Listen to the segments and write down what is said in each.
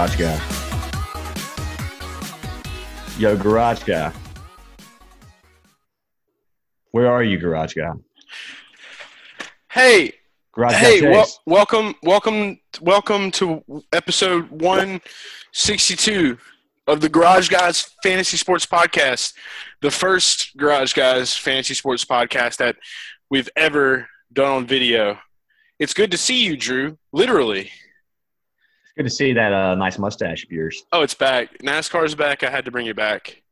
Garage guy. Yo, garage guy. Where are you, garage guy? Hey, Garage hey, wel- welcome, welcome, welcome to episode 162 of the Garage Guys Fantasy Sports Podcast, the first Garage Guys Fantasy Sports Podcast that we've ever done on video. It's good to see you, Drew. Literally. It's good to see that uh, nice mustache of yours. Oh, it's back. NASCAR's back. I had to bring it back.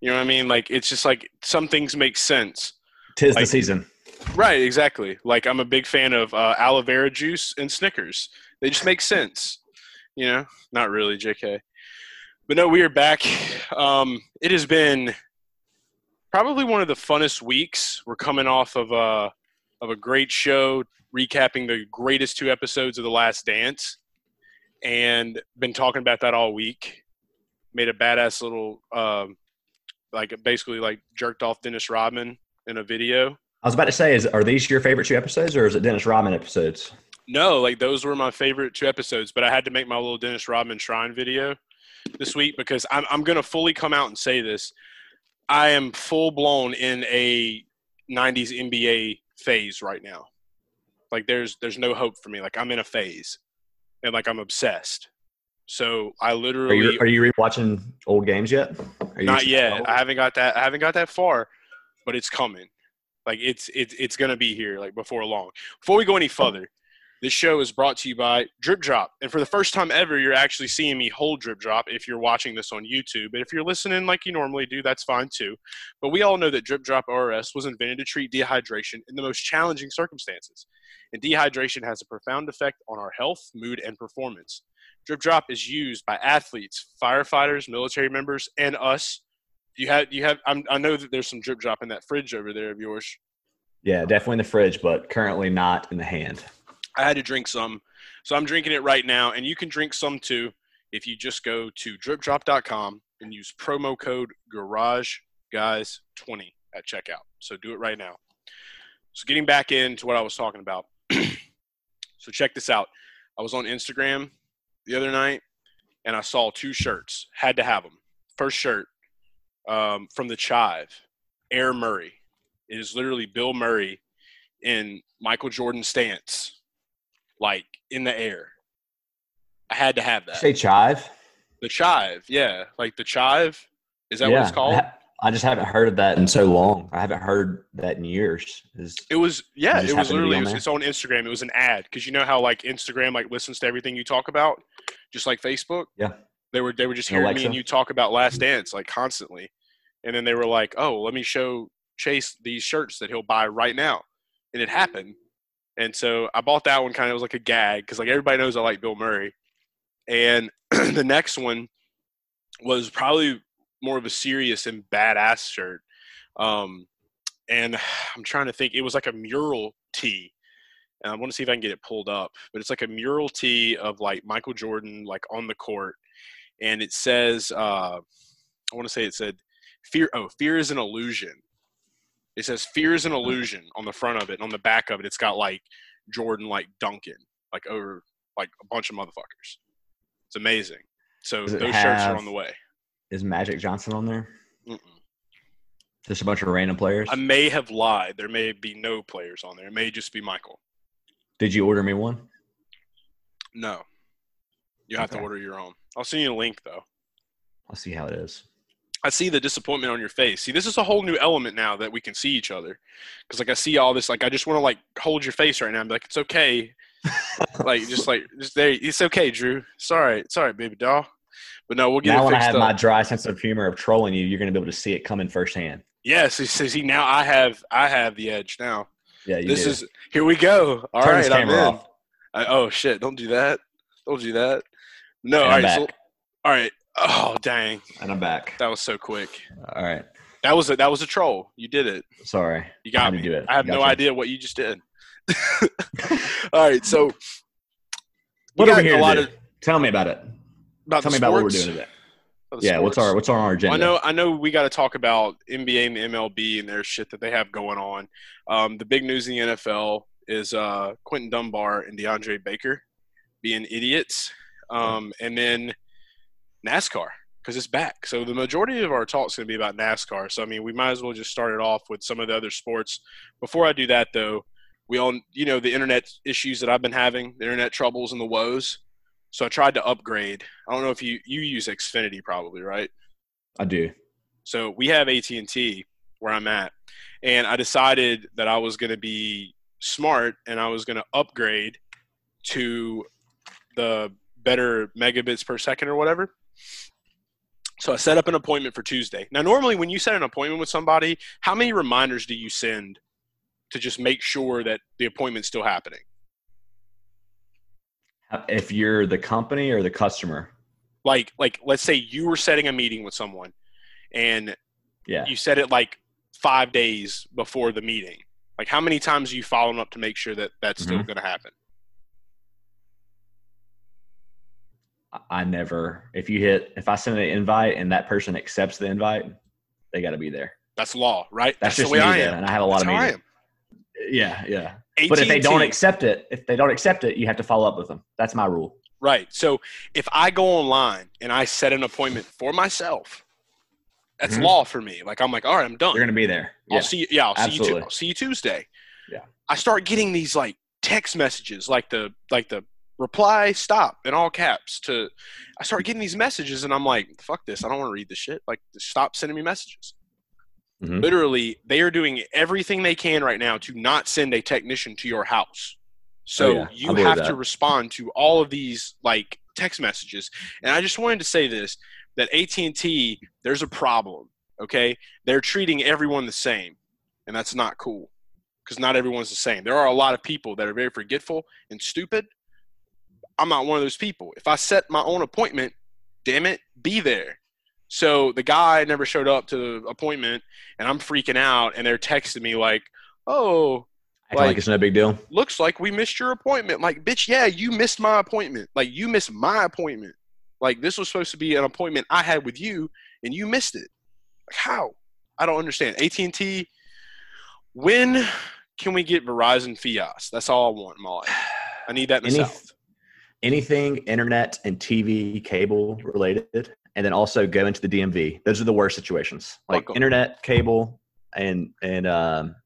You know what I mean? Like, it's just like some things make sense. Tis the season. Right, exactly. Like I'm a big fan of uh, aloe vera juice and Snickers. They just make sense. You know, not really, Jk. But no, we are back. Um, it has been probably one of the funnest weeks. We're coming off of a of a great show, recapping the greatest two episodes of The Last Dance, and been talking about that all week. Made a badass little, um, like basically like jerked off Dennis Rodman in a video. I was about to say, is are these your favorite two episodes, or is it Dennis Rodman episodes? No, like those were my favorite two episodes, but I had to make my little Dennis Rodman Shrine video this week because I'm I'm gonna fully come out and say this. I am full blown in a '90s NBA phase right now. Like there's there's no hope for me. Like I'm in a phase, and like I'm obsessed. So I Are literally you are you rewatching old games yet? Are not yet. I haven't got that. I haven't got that far, but it's coming. Like it's it's it's gonna be here like before long. Before we go any further, this show is brought to you by Drip Drop, and for the first time ever, you're actually seeing me hold Drip Drop. If you're watching this on YouTube, but if you're listening like you normally do, that's fine too. But we all know that Drip Drop ORS was invented to treat dehydration in the most challenging circumstances, and dehydration has a profound effect on our health, mood, and performance. Drip Drop is used by athletes, firefighters, military members, and us you have you have I'm, I know that there's some drip drop in that fridge over there of yours. Yeah, definitely in the fridge, but currently not in the hand. I had to drink some, so I'm drinking it right now, and you can drink some too if you just go to dripdrop.com and use promo code Garage Guys 20 at checkout. So do it right now. So getting back into what I was talking about. so check this out. I was on Instagram the other night, and I saw two shirts. Had to have them. First shirt um, from the Chive, Air Murray. It is literally Bill Murray in Michael Jordan stance, like in the air. I had to have that. Say chive. The chive, yeah, like the chive. Is that yeah, what it's called? I, just haven't heard of that in so long. I haven't heard that in years. Is It was yeah, it was happened to be literally on it was, it's on Instagram. It was an ad because you know how like Instagram like listens to everything you talk about, just like Facebook. Yeah. They were they were just hearing me and you talk about Last Dance like constantly, and then they were like, "Oh, let me show Chase these shirts that he'll buy right now," and it happened. And so I bought that one kind of was like a gag because like everybody knows I like Bill Murray, and the next one was probably more of a serious and badass shirt. Um, and I'm trying to think. It was like a mural tee. And I want to see if I can get it pulled up. But it's like a mural tee of like Michael Jordan like on the court, and it says, uh, I want to say it said, "Fear." Oh, fear is an illusion. It says "fear is an illusion" on the front of it. And on the back of it, it's got like Jordan like Duncan, like over like a bunch of motherfuckers. It's amazing. So those it shirts are on the way. is Magic Johnson on there? Mm-mm. Just a bunch of random players. I may have lied. There may be no players on there. It may just be Michael. Did you order me one? No. You have Okay. to order your own. I'll send you a link though. I'll see how it is. I see the disappointment on your face. See, this is a whole new element now that we can see each other. Because like I see all this, like I just want to like hold your face right now and be like, it's okay. like just like just there, it's okay, Drew. Sorry, sorry, right, baby doll. But no, we'll get now when I have up. my dry sense of humor of trolling you, you're going to be able to see it coming firsthand. yes, he says he now I have I have the edge now. Yeah, you this do. is here we go. All Turn right, this I'm camera in. off. I, oh shit! Don't do that. Don't do that. No, And all right. So, all right. Oh dang, And I'm back. that was so quick. All right. That was a that was a troll. You did it. Sorry. You got me. do it. I have no idea what you just did. all right. So What are we here a lot to of? Tell me about it. about Tell me about what we're doing today. Yeah. What's our What's on our agenda? I know, I know, we got to talk about NBA and MLB and their shit that they have going on. Um, the big news in the NFL is uh, Quinton Dunbar and DeAndre Baker being idiots, um, and then NASCAR because it's back. So the majority of our talk is going to be about NASCAR. So I mean, we might as well just start it off with some of the other sports. Before I do that, though, we all, you know, the internet issues that I've been having, the internet troubles and the woes. So I tried to upgrade. I don't know if you you use Xfinity probably, right? I do. So we have AT and T where I'm at, and I decided that I was going to be smart and I was going to upgrade to the better megabits per second or whatever. So I set up an appointment for Tuesday. Now, normally when you set an appointment with somebody, how many reminders do you send to just make sure that the appointment's still happening? If you're the company or the customer, Like, like let's say you were setting a meeting with someone, and yeah, you said it like five days before the meeting. Like, how many times are you following up to make sure that that's still Mhm. going to happen? I- never. If you hit, if I send an invite and that person accepts the invite, they got to be there. That's law, right? That's, the just way I am. and I have a lot That's of meetings. am. Yeah, yeah. But if they don't accept it, if they don't accept it, you have to follow up with them. That's my rule. right? So if I go online and I set an appointment for myself, that's Mhm. law for me. Like I'm like, all right, I'm done. You're gonna be there. I'll Yeah. see you. Yeah, I'll see you. Absolutely. I'll see you Tuesday. Yeah. I start getting these like text messages, like the like the reply stop in all caps. To I start getting these messages, and I'm like, fuck this. I don't want to read this shit. Like, stop sending me messages. Mhm. Literally, they are doing everything they can right now to not send a technician to your house. So Oh, yeah. You have that. to respond to all of these like text messages. And I just wanted to say this that AT&T there's a problem, okay? They're treating everyone the same, and that's not cool. Cuz not everyone's the same. There are a lot of people that are very forgetful and stupid. I'm not one of those people. If I set my own appointment, damn it, be there. So the guy never showed up to the appointment, and I'm freaking out, and they're texting me like, "Oh, like, like- it's no big deal. looks like we missed your appointment." Like, bitch, yeah, you missed my appointment. Like, you missed my appointment. Like, this was supposed to be an appointment I had with you, and you missed it. Like, how? I don't understand. AT and T. When can we get Verizon Fios? That's all I want in my life. I need that in the Any- South. Anything internet and TV cable related, and then also go into the DMV. Those are the worst situations. Like internet, cable, and and um,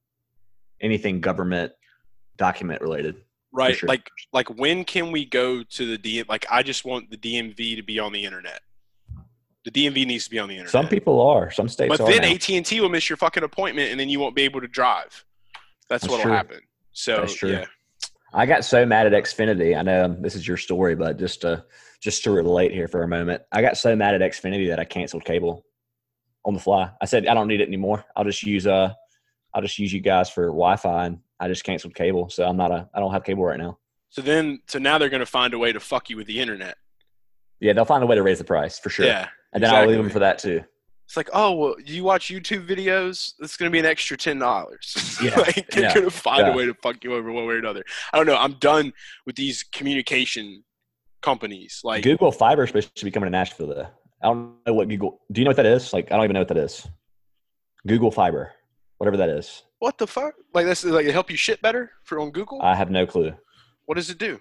anything government document related. Right. sure. Like like when can we go to the D like I just want the DMV to be on the internet. The DMV needs to be on the internet. Some people are. Some states But are. then. AT and T will miss your fucking appointment and then you won't be able to drive. That's, That's what'll true. happen. So That's true. yeah. I got so mad at Xfinity. I know this is your story, but just to just to relate here for a moment, I got so mad at Xfinity that I canceled cable on the fly. I said I don't need it anymore. I'll just use uh, I'll just use you guys for Wi-Fi, and I just canceled cable. So I'm not a I don't have cable right now. So then so now they're gonna find a way to fuck you with the internet. Yeah, they'll find a way to raise the price for sure. Yeah. and then I'll leave them for that too. It's like, oh well, you watch YouTube videos, it's gonna be an extra ten dollars. Yeah, like they're yeah, gonna find yeah. a way to fuck you over one way or another. I don't know. I'm done with these communication companies. Like Google Fiber is supposed to be coming to Nashville. Though. I don't know what Google. Do you know what that is? Like I don't even know what that is. Google Fiber, whatever that is. what the fuck? Like that's like it help you shit better for on Google? I have no clue. what does it do?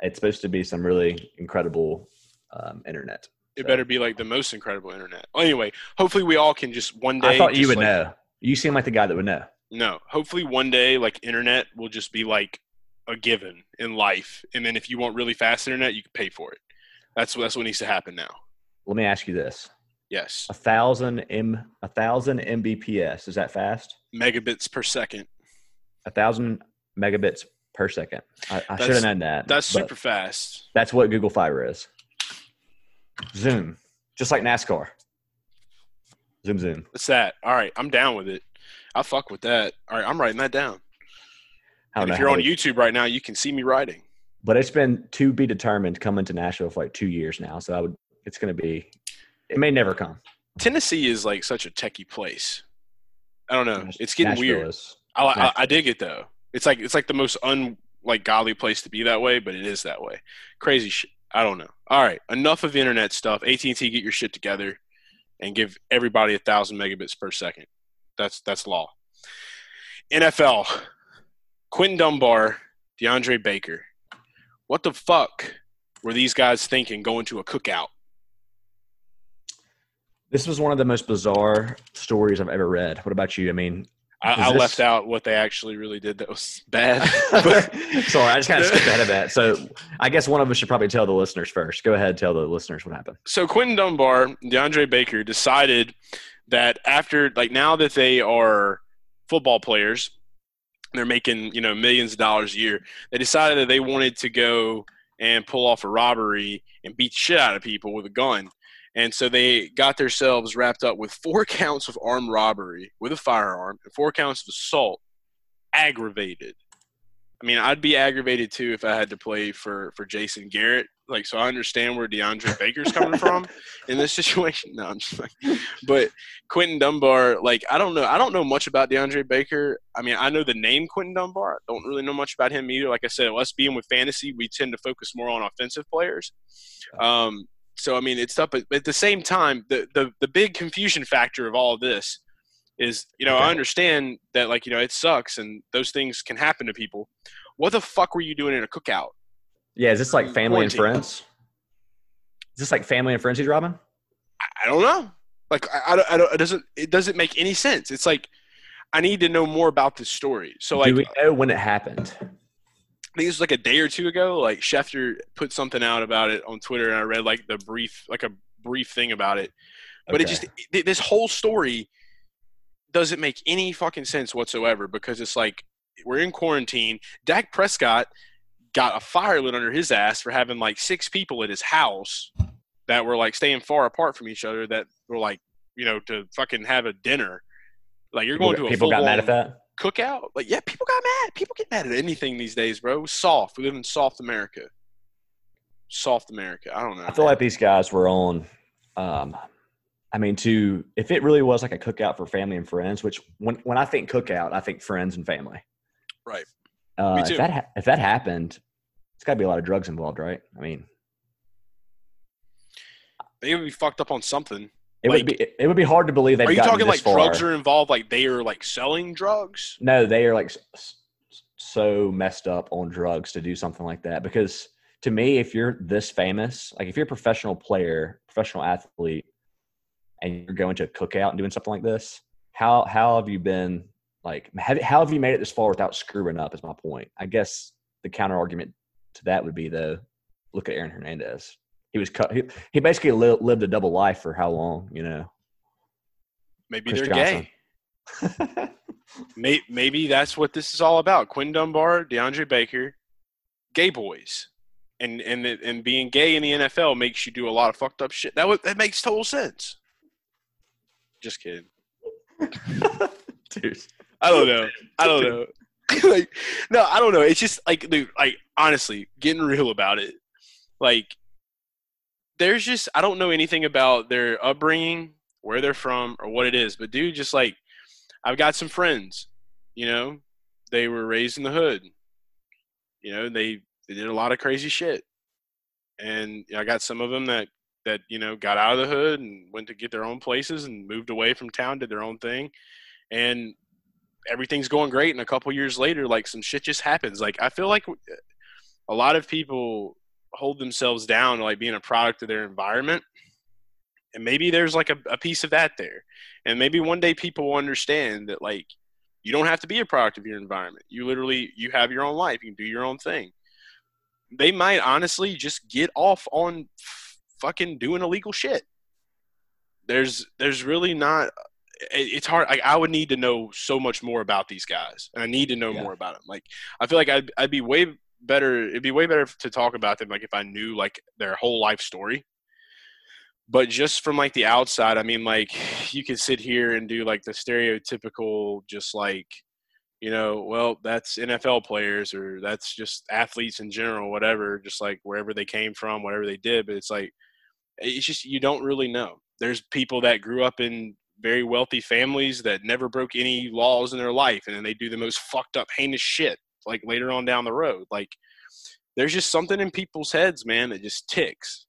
It's supposed to be some really incredible um, internet. It So- better be like the most incredible internet. Well, anyway, hopefully we all can just one day. I thought you would like- know. You seem like the guy that would know. No, hopefully one day like internet will just be like a given in life, and then if you want really fast internet, you can pay for it. That's what that's what needs to happen now. Let me ask you this: Yes, a thousand m, a thousand mbps. Is that fast? megabits per second. A thousand megabits per second. I, I should have known that. That's super fast. That's what Google Fiber is. Zoom, just like NASCAR. Zoom, zoom. What's that? All right, I'm down with it. I fuck with that. All right, I'm writing that down. And if you're on YouTube right now, you can see me writing. but it's been to be determined coming to Nashville for like two years now. So I would, it's going to be, it may never come. Tennessee is like such a techie place. I don't know. It's getting Nashville weird. is. I, I, I dig it though. It's like it's like the most un like godly place to be that way, but it is that way. Crazy shit. I don't know. All right, enough of internet stuff. AT and T, get your shit together, and give everybody a thousand megabits per second. That's that's law. NFL. Quinton Dunbar, DeAndre Baker. What the fuck were these guys thinking going to a cookout? This was one of the most bizarre stories I've ever read. What about you? I mean, I, I this- left out what they actually really did that was bad. sorry, I just kind of skipped ahead of that. So I guess one of us should probably tell the listeners first. Go ahead, tell the listeners what happened. so Quinton Dunbar, DeAndre Baker decided that after like now that they are football players, they're making you know millions of dollars a year. They decided that they wanted to go and pull off a robbery and beat shit out of people with a gun. And so they got themselves wrapped up with four counts of armed robbery with a firearm and four counts of assault, aggravated. I mean, I'd be aggravated too if I had to play for for Jason Garrett. Like, so I understand where DeAndre Baker's coming from in this situation. No, I'm just like, but Quinton Dunbar, like, I don't know, I don't know much about DeAndre Baker. I mean, I know the name Quinton Dunbar. I don't really know much about him either. Like I said, us being with fantasy, we tend to focus more on offensive players. Um, so I mean, it's tough, but at the same time, the the the big confusion factor of all of this is, you know, I understand that like you know it sucks and those things can happen to people. What the fuck were you doing in a cookout? Yeah, is this like family and friends? Is this like family and friends he's robbing? I, I don't know. Like I, I, don't, I don't. It doesn't. It doesn't make any sense. It's like I need to know more about this story. So like, Do we know when it happened? I think it was like a day or two ago. Like Schefter put something out about it on Twitter, and I read like the brief, like a brief thing about it. But it just it, this whole story doesn't make any fucking sense whatsoever because it's like we're in quarantine. Dak Prescott got a fire lit under his ass for having like six people at his house that were like staying far apart from each other that were like you know to fucking have a dinner. Like you're people, going to a people got mad at that. Cookout. Like yeah, people got mad. People get mad at anything these days, bro. Soft. We live in soft America. Soft America. I don't know. I feel like these guys were on. Um, I mean, to if it really was like a cookout for family and friends, which when when I think cookout, I think friends and family. Right. Uh, Me if that ha- if that happened, it's got to be a lot of drugs involved, right? I mean, they would be fucked up on something. It Like- would be it, would be hard to believe they've Are you talking like far. drugs are involved? Like they are like selling drugs? No, they are like so messed up on drugs to do something like that. Because to me, if you're this famous, like if you're a professional player, professional athlete, and you're going to a cookout and doing something like this, how how have you been like? Have, how have you made it this far without screwing up? Is my point. I guess the counter argument to that would be though, look at Aaron Hernandez. He was cut. He, he basically li- lived a double life for how long? You know. Maybe Chris they're gay. May- Maybe that's what this is all about. Quinn Dunbar, DeAndre Baker, gay boys, and and and being gay in the NFL makes you do a lot of fucked up shit. That would, that makes total sense. Just kidding. Dude. I don't know. I don't know. like, no, I don't know. It's just like, dude, like honestly, getting real about it. Like, there's just I don't know anything about their upbringing, where they're from, or what it is. But dude, just like I've got some friends. You know, they were raised in the hood. You know, they they did a lot of crazy shit, and I got some of them that that you know got out of the hood and went to get their own places and moved away from town, did their own thing, and everything's going great and a couple years later like some shit just happens like i feel like uh, a lot of people hold themselves down to like being a product of their environment and maybe there's like a, a piece of that there and maybe one day people will understand that like you don't have to be a product of your environment you literally you have your own life you can do your own thing they might honestly just get off on f- fucking doing illegal shit there's there's really not it- it's hard. I, I would need to know so much more about these guys, and I need to know Yeah. more about them. Like, I feel like I'd, I'd be way better. It'd be way better to talk about them, like if I knew like their whole life story. But just from like the outside, I mean, like you could sit here and do like the stereotypical, just like you know, well, that's NFL players or that's just athletes in general, whatever, just like wherever they came from, whatever they did. But it's like, it's just, you don't really know. There's people that grew up in very wealthy families that never broke any laws in their life and then they do the most fucked up, heinous shit like later on down the road. Like, there's just something in people's heads, man, that just ticks.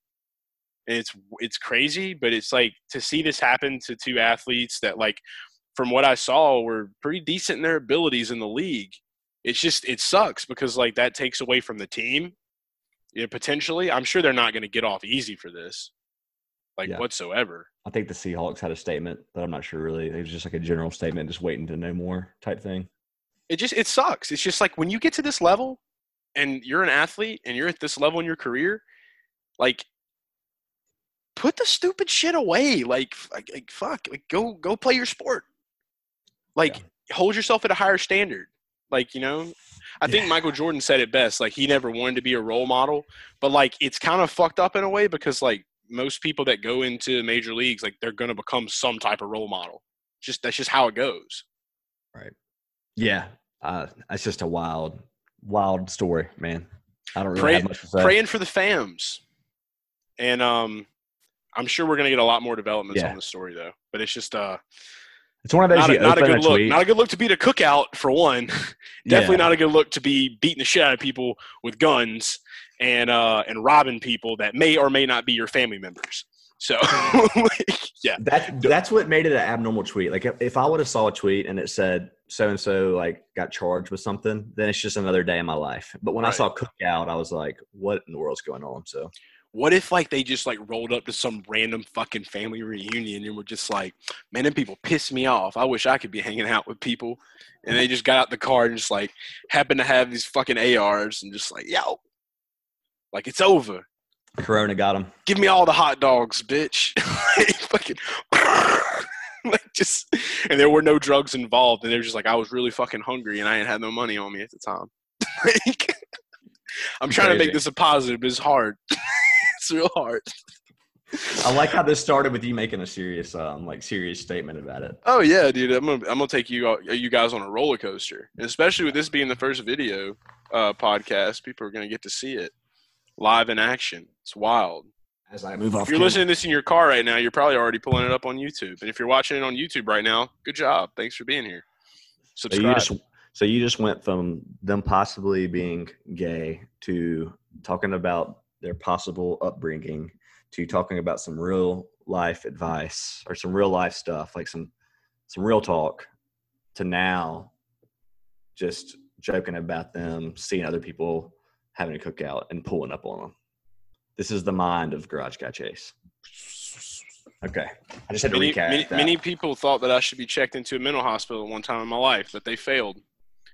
And it's it's crazy, but it's like to see this happen to two athletes that like from what I saw, were pretty decent in their abilities in the league. It's just it sucks because like that takes away from the team. You know, potentially, I'm sure they're not going to get off easy for this, like Yeah. whatsoever. I think the Seahawks had a statement, but I'm not sure really. It was just like a general statement, just waiting to know more type thing. It just it sucks. It's just like when you get to this level, and you're an athlete, and you're at this level in your career, like put the stupid shit away. Like, like, like, fuck, like go go play your sport. Like hold yourself at a higher standard. Like you know, I think Yeah. Michael Jordan said it best. Like he never wanted to be a role model, but like it's kind of fucked up in a way because like most people that go into major leagues, like they're gonna become some type of role model. Just that's just how it goes. Yeah, uh, it's just a wild, wild story, man. I don't really Pray- have much to say. Praying for the fams, and um, I'm sure we're gonna get a lot more developments Yeah. on the story though. But it's just uh, it's one of those not a, not a good look. Not a good look to beat a cookout for one. Definitely Yeah. not a good look to be beating the shit out of people with guns and uh and robbing people that may or may not be your family members. So like, yeah, That that's what made it an abnormal tweet. Like if, if I would have saw a tweet and it said so and so like got charged with something, then it's just another day in my life. But when I Right. saw cookout, I was like, what in the world's going on? So what if like they just like rolled up to some random fucking family reunion and were just like, man, them people piss me off. I wish I could be hanging out with people. And they just got out the car and just like happened to have these fucking ARs and just like, yo, like it's over. Corona got him. give me all the hot dogs, bitch. like, fucking, like just, and there were no drugs involved, and they were just like, I was really fucking hungry, and I ain't had no money on me at the time. like, I'm trying to make this a positive, but it's hard. it's real hard. I like how this started with you making a serious, um, like serious statement about it. Oh yeah, dude. I'm gonna I'm gonna take you you guys on a roller coaster, and especially with this being the first video uh, podcast, people are gonna get to see it live in action. It's wild. As I move off, If you're camera. listening to this in your car right now, you're probably already pulling it up on YouTube. And if you're watching it on YouTube right now, good job. Thanks for being here. So you Subscribe. just so you just went from them possibly being gay to talking about their possible upbringing to talking about some real life advice or some real life stuff, like some some real talk, to now just joking about them seeing other people having a cookout and pulling up on them. This is the mind of Garage Guy Chase. Okay, I just had to many, recap many, many people thought that I should be checked into a mental hospital at one time in my life, but they failed.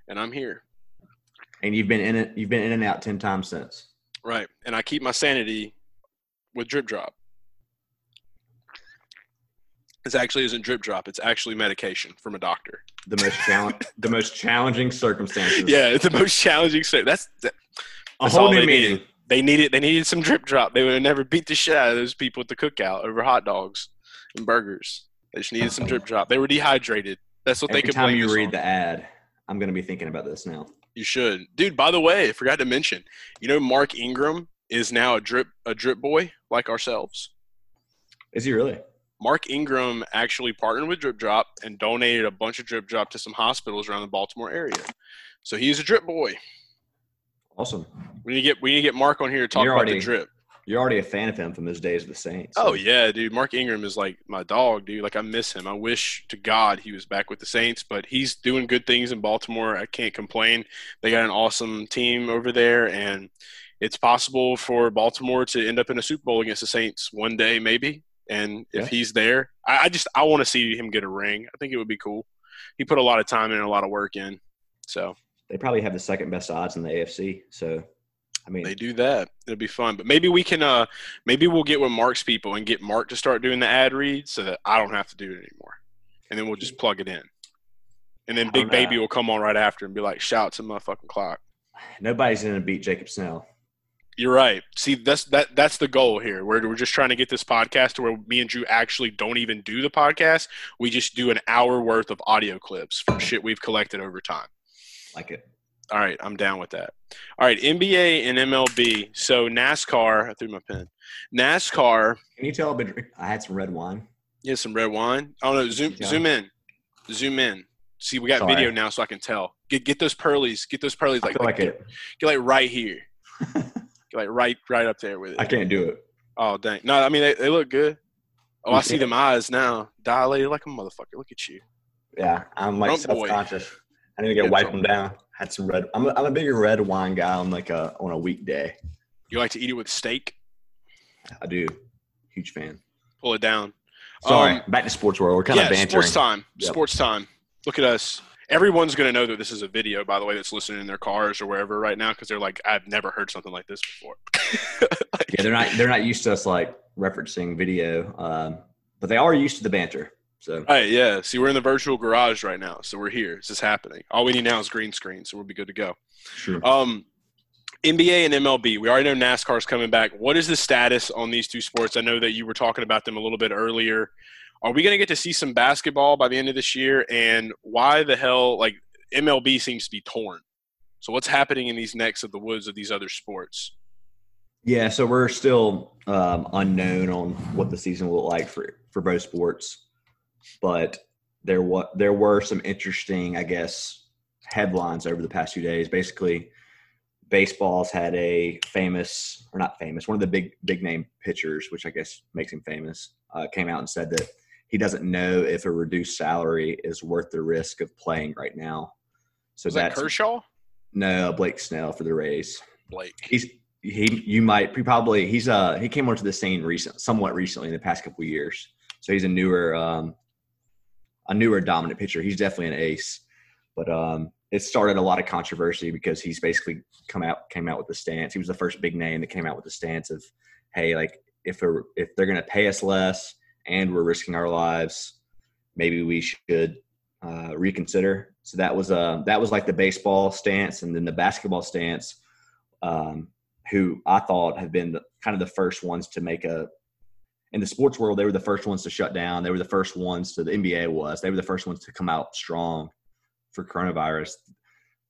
And I'm here. and you've been in it. You've been in and out ten times since. Right. And I keep my sanity with drip drop. This actually isn't drip drop. It's actually medication from a doctor. the most challenge the most challenging circumstances. Yeah, it's the most challenging. That's that, a that's whole all new they meaning. needed. They needed they needed some drip drop. They would have never beat the shit out of those people at the cookout over hot dogs and burgers. They just needed some drip drop. They were dehydrated. That's what Every they could time you read on. the ad, I'm going to be thinking about this now. You should, dude. By the way, I forgot to mention. You know, Mark Ingram is now a drip a drip boy like ourselves. Is he really? Mark Ingram actually partnered with Drip Drop and donated a bunch of Drip Drop to some hospitals around the Baltimore area. So he's a drip boy. Awesome. We need to get we need to get Mark on here to talk You're about already- the drip. You're already a fan of him from his days of the Saints. Oh yeah, dude. Mark Ingram is like my dog, dude. Like I miss him. I wish to God he was back with the Saints, but he's doing good things in Baltimore. I can't complain. They got an awesome team over there, and it's possible for Baltimore to end up in a Super Bowl against the Saints one day, maybe. And if Yeah. he's there, I, I just I want to see him get a ring. I think it would be cool. He put a lot of time in and a lot of work in, so They probably have the second best odds in the AFC. So, I mean, they do that. It'll be fun. But maybe we can uh maybe we'll get with Mark's people and get Mark to start doing the ad read so that I don't have to do it anymore. And then we'll just plug it in. And then Big Baby will come on right after and be like, shout to my fucking clock. nobody's going to beat Jacob Snell. You're right. See, that's that that's the goal here. We're we're just trying to get this podcast to where me and Drew actually don't even do the podcast. We just do an hour worth of audio clips from shit we've collected over time. Like it. All right, I'm down with that. All right, NBA and MLB. So NASCAR, I threw my pen. NASCAR. Can you tell I've been I had some red wine? Yeah, some red wine. Oh no, zoom Yeah. zoom in, zoom in. See, we got Sorry. video now, so I can tell. Get get those pearlies. Get those pearlies. Like, like get, it. get like right here. Get like right right up there with it. I can't do it. Oh dang! No, I mean they, they look good. Oh, You I see them eyes now, dilated like a motherfucker. Look at you. Yeah, I'm like boy. I need to get Yeah, wipe them down. Had some red. I'm a, I'm a bigger red wine guy on like a on a weekday. You like to eat it with steak? I do. Huge fan. Pull it down. Sorry, Um, back to sports world. We're kind yeah, of bantering. sports time. Yep. Sports time. Look at us. Everyone's going to know that this is a video, by the way, that's listening in their cars or wherever right now because they're like, I've never heard something like this before. Like, Yeah, they're not they're not used to us like referencing video, um, but they are used to the banter. So Right, yeah. See, we're in the virtual garage right now, so we're here. This is happening. All we need now is green screen, so we'll be good to go. sure. Um, NBA and MLB. We already know NASCAR's coming back. What is the status on these two sports? I know that you were talking about them a little bit earlier. Are we going to get to see some basketball by the end of this year? And why the hell, like MLB seems to be torn. So what's happening in these necks of the woods of these other sports? Yeah, so we're still um, unknown on what the season will look like for for both sports, but there was there were some interesting, I guess, headlines over the past few days. Basically, baseball's had a famous or not famous, one of the big big name pitchers, which I guess makes him famous, uh, came out and said that he doesn't know if a reduced salary is worth the risk of playing right now. So that that's Kershaw? no Blake Snell for the Rays Blake. he's he you might he probably he's uh he came onto the scene recent somewhat recently in the past couple of years so he's a newer um a newer dominant pitcher. He's definitely an ace but um it started a lot of controversy because he's basically come out came out with the stance. He was the first big name that came out with the stance of hey like if they're if they're going to pay us less and we're risking our lives maybe we should uh, reconsider. So that was uh that was like the baseball stance and then the basketball stance um, who I thought have been the, kind of the first ones to make a in the sports world. They were the first ones to shut down. They were the first ones to the NBA was. They were the first ones to come out strong for coronavirus.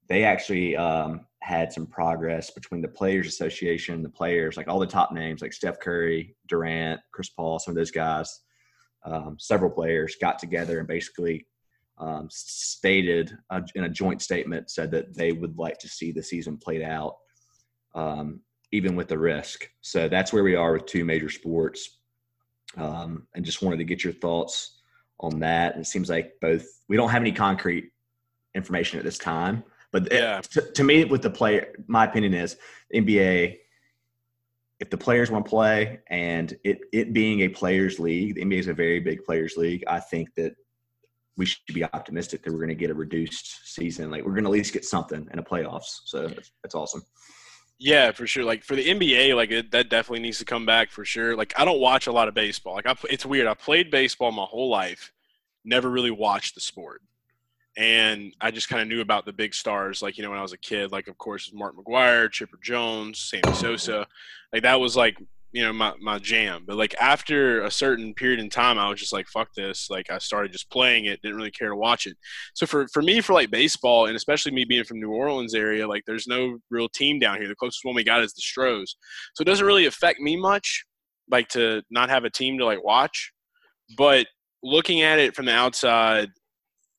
They actually um, had some progress between the Players Association, the players, like all the top names, like Steph Curry, Durant, Chris Paul, some of those guys. Um, several players got together and basically um, stated in a joint statement said that they would like to see the season played out um, even with the risk. So that's where we are with two major sports. Um, and just wanted to get your thoughts on that. And It seems like both, we don't have any concrete information at this time. But it- Yeah. to, to me, with the player, my opinion is NBA, if the players want to play and it, it being a players league, the NBA is a very big players league. I think that we should be optimistic that we're going to get a reduced season. Like we're going to at least get something in the playoffs. So that's, that's awesome. Yeah, for sure. Like for the NBA, like it, that definitely needs to come back for sure. Like I don't watch a lot of baseball. Like I, it's weird. I played baseball my whole life, never really watched the sport, and I just kind of knew about the big stars. Like you know when I was a kid, like of course Mark McGwire, Chipper Jones, Sammy Sosa. Like that was like you know my my jam. But like after a certain period in time, I was just like fuck this. Like I started just playing it. Didn't really care to watch it. So for for me, for like baseball, and especially me being from New Orleans area, like there's no real team down here. The closest one we got is the Stros, so it doesn't really affect me much, like to not have a team to like watch. But looking at it from the outside,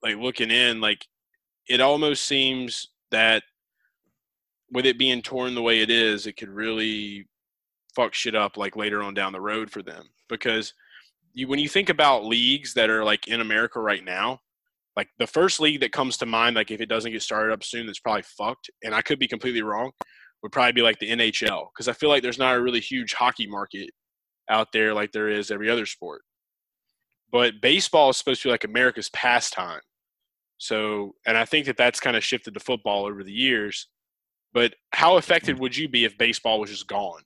like looking in, like it almost seems that with it being torn the way it is, it could really fuck shit up like later on down the road for them because you when you think about leagues that are like in America right now, like the first league that comes to mind, like if it doesn't get started up soon, that's probably fucked. And I could be completely wrong. Would probably be like the NHL because I feel like there's not a really huge hockey market out there like there is every other sport. But baseball is supposed to be like America's pastime. So, and I think that that's kind of shifted to football over the years. But how affected would you be if baseball was just gone?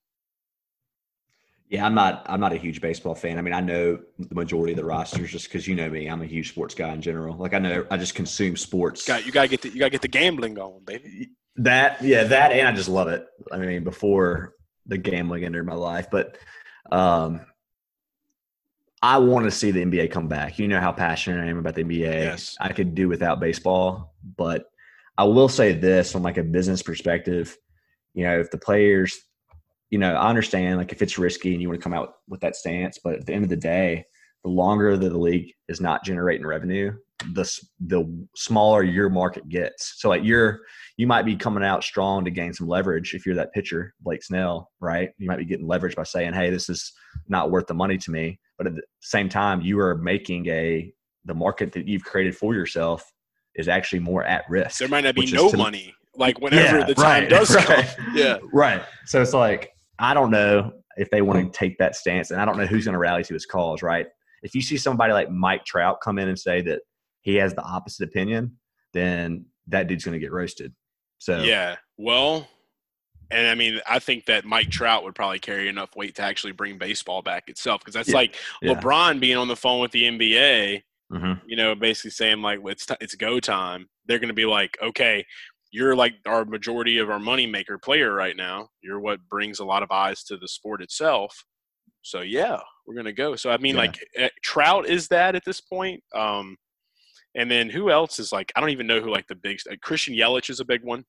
Yeah, I'm not. I'm not a huge baseball fan. I mean, I know the majority of the rosters just because you know me. I'm a huge sports guy in general. Like I know, I just consume sports. Got you got to get the, you got to get the gambling going, baby. That yeah, that and I just love it. I mean, before the gambling entered my life, but um, I want to see the NBA come back. You know how passionate I am about the NBA. Yes. I could do without baseball, but I will say this from like a business perspective, you know, if the players, you know, I understand like if it's risky and you want to come out with that stance, but at the end of the day, the longer that the league is not generating revenue, the the smaller your market gets. So like you're you might be coming out strong to gain some leverage if you're that pitcher, Blake Snell, right? You might be getting leverage by saying, "Hey, this is not worth the money to me." But at the same time, you are making a the market that you've created for yourself is actually more at risk. There might not be no money, like whenever yeah, the time right, does right. come. Yeah, right. So it's like I don't know if they want to take that stance, and I don't know who's going to rally to his cause. Right? If you see somebody like Mike Trout come in and say that he has the opposite opinion, then that dude's going to get roasted. So yeah, well, and I mean, I think that Mike Trout would probably carry enough weight to actually bring baseball back itself because that's yeah, like yeah. LeBron being on the phone with the NBA. Mm-hmm. You know, basically saying like it's t- it's go time. They're going to be like, okay, you're like our majority of our money maker player right now. You're what brings a lot of eyes to the sport itself. So yeah, we're gonna go. So I mean, yeah. like eh, Trout is that at this point. Um, and then who else is like I don't even know who like the big uh, Christian Yelich is a big one.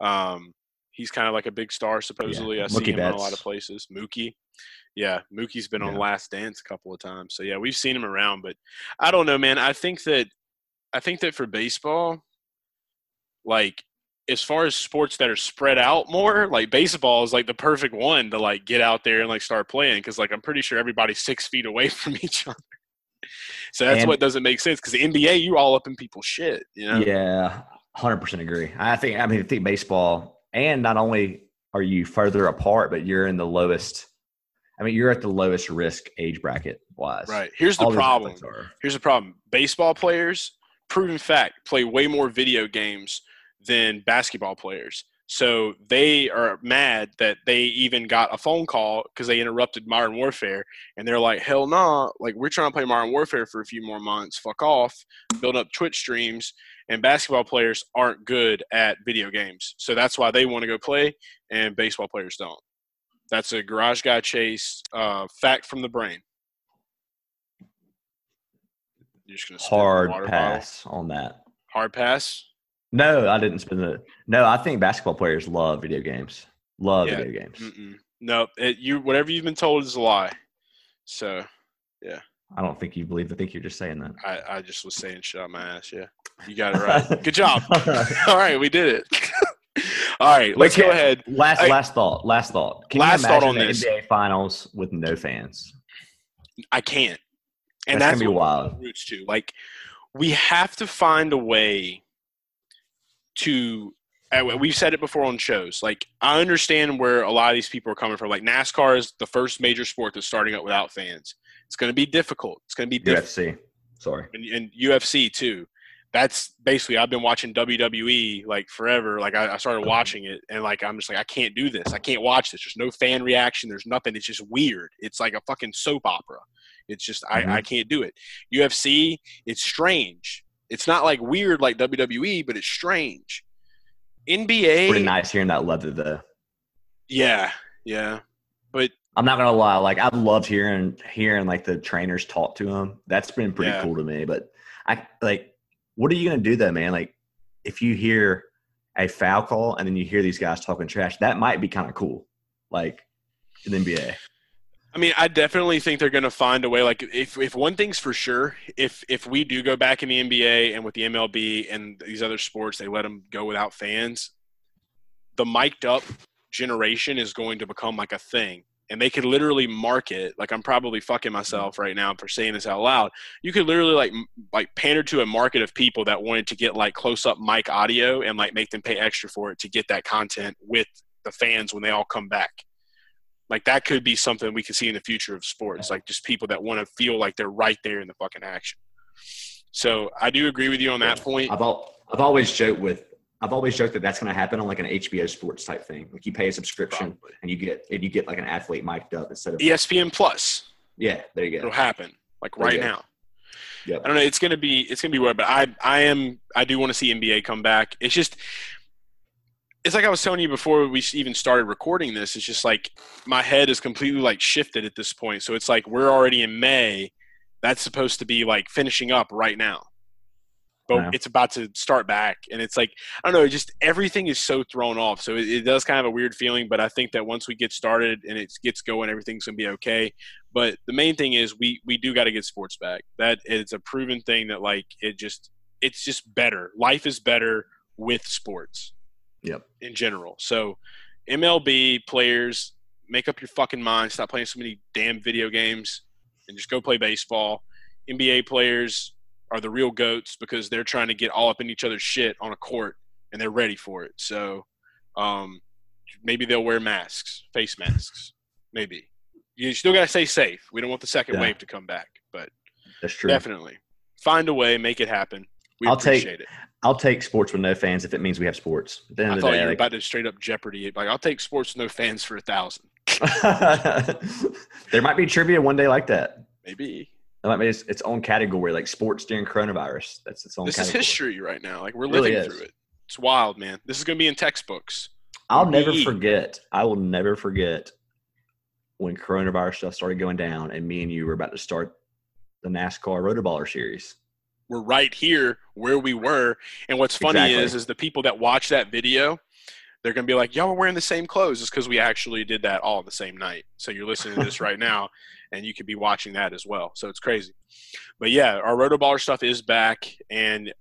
Um, he's kind of like a big star supposedly. Yeah. I Mookie see him in a lot of places. Mookie, yeah, Mookie's been yeah. on Last Dance a couple of times. So yeah, we've seen him around, but I don't know, man. I think that I think that for baseball, like as far as sports that are spread out more, like baseball is like the perfect one to like get out there and like start playing because like I'm pretty sure everybody's six feet away from each other. So that's and, what doesn't make sense because the NBA, you all up in people's shit. You know? Yeah, hundred percent agree. I think. I mean, I think baseball, and not only are you further apart, but you're in the lowest. I mean, you're at the lowest risk age bracket wise. Right. Here's the problem. Here's the problem. Baseball players, proven fact, play way more video games than basketball players. So they are mad that they even got a phone call because they interrupted Modern Warfare, and they're like, "Hell no! Nah. Like we're trying to play Modern Warfare for a few more months. Fuck off! Build up Twitch streams." And basketball players aren't good at video games, so that's why they want to go play, and baseball players don't. That's a garage guy chase uh, fact from the brain. You're just gonna hard pass bottle. on that. Hard pass. No, I didn't spend the. No, I think basketball players love video games. Love yeah. video games. Mm-mm. No, it, you whatever you've been told is a lie. So, yeah. I don't think you believe. I think you're just saying that. I, I just was saying shut up my ass. Yeah, you got it right. Good job. All right, we did it. All right, let's go ahead. Last I, last thought. Last thought. Can last thought on the this. NBA Finals with no fans. I can't, and that's, that's gonna be wild. Roots too. Like we have to find a way to we've said it before on shows. Like I understand where a lot of these people are coming from. Like NASCAR is the first major sport that's starting up without fans. It's going to be difficult. It's going to be difficult. UFC. Sorry, and, and, UFC too. That's basically I've been watching WWE like forever. Like I, I, started watching it, and like I'm just like I can't do this. I can't watch this. There's no fan reaction. There's nothing. It's just weird. It's like a fucking soap opera. It's just mm-hmm. I, I can't do it. UFC, it's strange it's not like weird like WWE, but it's strange. NBA pretty nice hearing that leather though. Yeah, yeah. But I'm not gonna lie, like I've loved hearing hearing like the trainers talk to him. That's been pretty yeah. cool to me. But I like what are you gonna do though, man? Like if you hear a foul call and then you hear these guys talking trash, that might be kind of cool. Like in the NBA. I mean, I definitely think they're going to find a way. Like, if if one thing's for sure, if if we do go back in the NBA and with the MLB and these other sports, they let them go without fans, the mic'd up generation is going to become like a thing, and they could literally market. Like, I'm probably fucking myself right now for saying this out loud. You could literally like like pander to a market of people that wanted to get like close up mic audio and like make them pay extra for it to get that content with the fans when they all come back like that could be something we could see in the future of sports, like just people that want to feel like they're right there in the fucking action. So I do agree with you on that point. I've al- I've always joked with I've always joked that that's going to happen on like an HBO Sports type thing. Like you pay a subscription Probably. and you get and you get like an athlete mic'd up instead of ESPN Plus. Yeah, there you go. It'll happen like right now. Yep. I don't know. It's gonna be it's gonna be weird, but I I am I do want to see NBA come back. It's just it's like I was telling you before we even started recording this. It's just like my head is completely like shifted at this point. So it's like we're already in May. That's supposed to be like finishing up right now. but it's about to start back, and it's like I don't know, just everything is so thrown off. So it, it does kind of a weird feeling, but I think that once we get started and it gets going, everything's gonna be okay. But the main thing is we we do got to get sports back. That it's a proven thing that like it just it's just better. Life is better with sports Yep. in general. So MLB players make up your fucking mind. Stop playing so many damn video games and just go play baseball. NBA players are the real goats because they're trying to get all up in each other's shit on a court and they're ready for it. So um, maybe they'll wear masks, face masks. Maybe. You still got to stay safe. We don't want the second Yeah. wave to come back, but That's true. definitely find a way, make it happen. We I'll take- appreciate it. I'll take sports with no fans if it means we have sports. At the end I of thought the you day, were like- about to straight up Jeopardy. it. Like I'll take sports with no fans for a thousand. there might be trivia one day like that. Maybe It might be its, its own category, like sports during coronavirus. That's its own. this is history right now. Like we're really living is. through it. It's wild, man. This is gonna be in textbooks. I'll never forget. I will never forget when coronavirus stuff started going down, and me and you were about to start the NASCAR Rotoballer series. We're right here where we were. And what's funny Exactly. is, is the people that watch that video, they're gonna be like, "Y'all are wearing the same clothes." It's because we actually did that all the same night. So you're listening to this right now, and you could be watching that as well. So it's crazy. But yeah, our Rotoballer stuff is back, and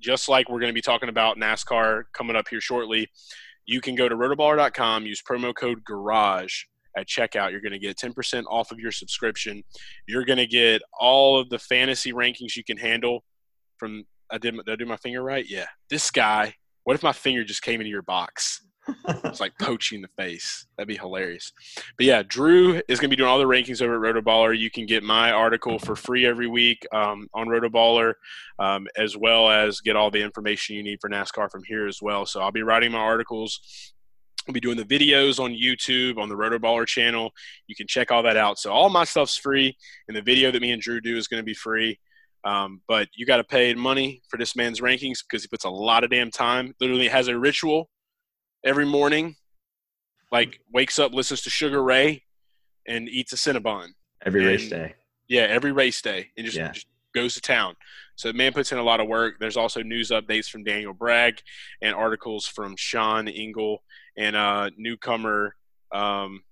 just like we're going to be talking about NASCAR coming up here shortly, you can go to rotoballer.com, use promo code GARAGE at checkout. You're going to get 10% off of your subscription. You're going to get all of the fantasy rankings you can handle from I did, did I do my finger right? Yeah. This guy, what if my finger just came into your box? It's like poaching in the face. That'd be hilarious. But yeah, Drew is going to be doing all the rankings over at Rotoballer. You can get my article for free every week um, on Rotoballer, um, as well as get all the information you need for NASCAR from here as well. So I'll be writing my articles. I'll be doing the videos on YouTube on the Rotoballer channel. You can check all that out. So all my stuff's free, and the video that me and Drew do is going to be free. Um, but you got to pay money for this man's rankings because he puts a lot of damn time. Literally has a ritual every morning. Like wakes up, listens to Sugar Ray, and eats a Cinnabon. Every race day. Yeah, every race day, and just, Yeah. just goes to town. So the man puts in a lot of work. There's also news updates from Daniel Bragg and articles from Sean Engel and uh, newcomer um,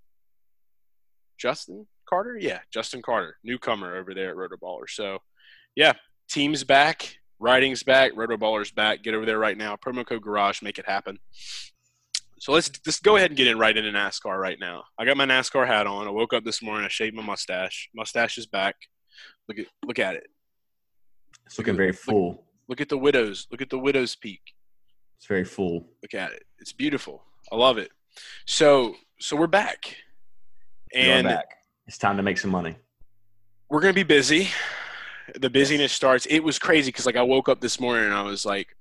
Justin Carter. Yeah, Justin Carter, newcomer over there at Rotoballer. So yeah, team's back, writing's back, Rotoballer's back. Get over there right now. Promo code Garage, make it happen. So let's just go ahead and get in right into NASCAR right now. I got my NASCAR hat on. I woke up this morning. I shaved my mustache. Mustache is back. Look at look at it. It's looking very full. Look at the widows. Look at the widow's peak. It's very full. Look at it. It's beautiful. I love it. So so we're back, We are back. It's time to make some money. we're gonna be busy. The busyness starts. It was crazy because like I woke up this morning and I was like,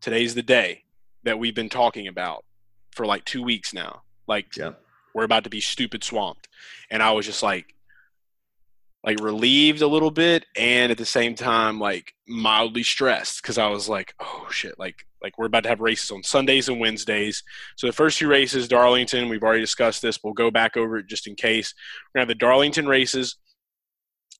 today's the day that we've been talking about for like two weeks now. Like we're about to be stupid swamped. And i was just like like relieved a little bit and at the same time like mildly stressed because i was like oh shit like like we're about to have races on sundays and wednesdays. So the first few races darlington we've already discussed this we'll go back over it just in case. We're gonna have the darlington races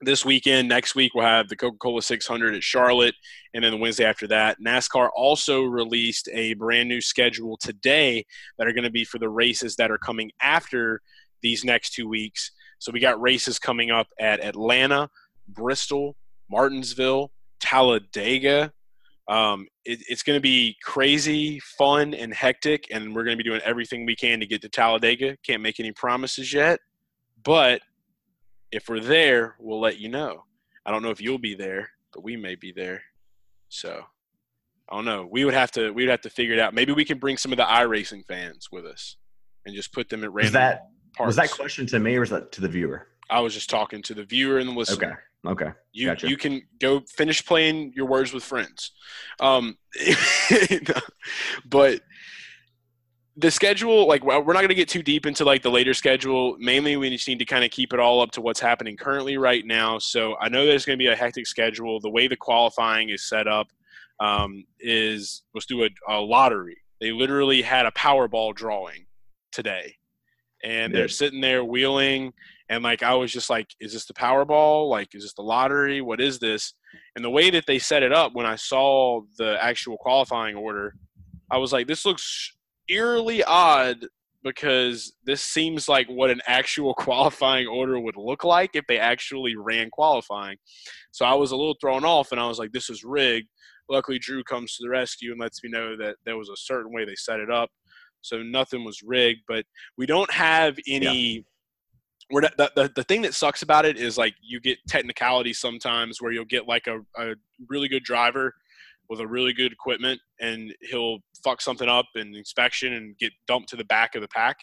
this weekend next week we'll have the coca-cola 600 at charlotte and then the wednesday after that nascar also released a brand new schedule today that are going to be for the races that are coming after these next two weeks. So we got races coming up at Atlanta, Bristol, Martinsville, Talladega. Um, it, it's going to be crazy, fun, and hectic, and we're going to be doing everything we can to get to Talladega. Can't make any promises yet, but if we're there, we'll let you know. I don't know if you'll be there, but we may be there. So I don't know. We would have to we would have to figure it out. Maybe we can bring some of the iRacing fans with us and just put them at random Was that parts. was that question to me or was that to the viewer? I was just talking to the viewer and the listener. Okay. Okay. You Gotcha. you can go finish playing your words with friends. Um, but the schedule, like we're not going to get too deep into like the later schedule. Mainly, we just need to kind of keep it all up to what's happening currently right now. So I know there's going to be a hectic schedule. The way the qualifying is set up um, is was through a, a lottery. They literally had a Powerball drawing today, and they're sitting there wheeling And like I was just like, is this the Powerball? Like, is this the lottery? What is this? And the way that they set it up when I saw the actual qualifying order, I was like, this looks eerily odd because this seems like what an actual qualifying order would look like if they actually ran qualifying. So I was a little thrown off and I was like, this is rigged. Luckily, Drew comes to the rescue and lets me know that there was a certain way they set it up. So nothing was rigged, but we don't have any. Yeah. We're the, the, the thing that sucks about it is like you get technicalities sometimes where you'll get like a, a really good driver with a really good equipment and he'll fuck something up in inspection and get dumped to the back of the pack.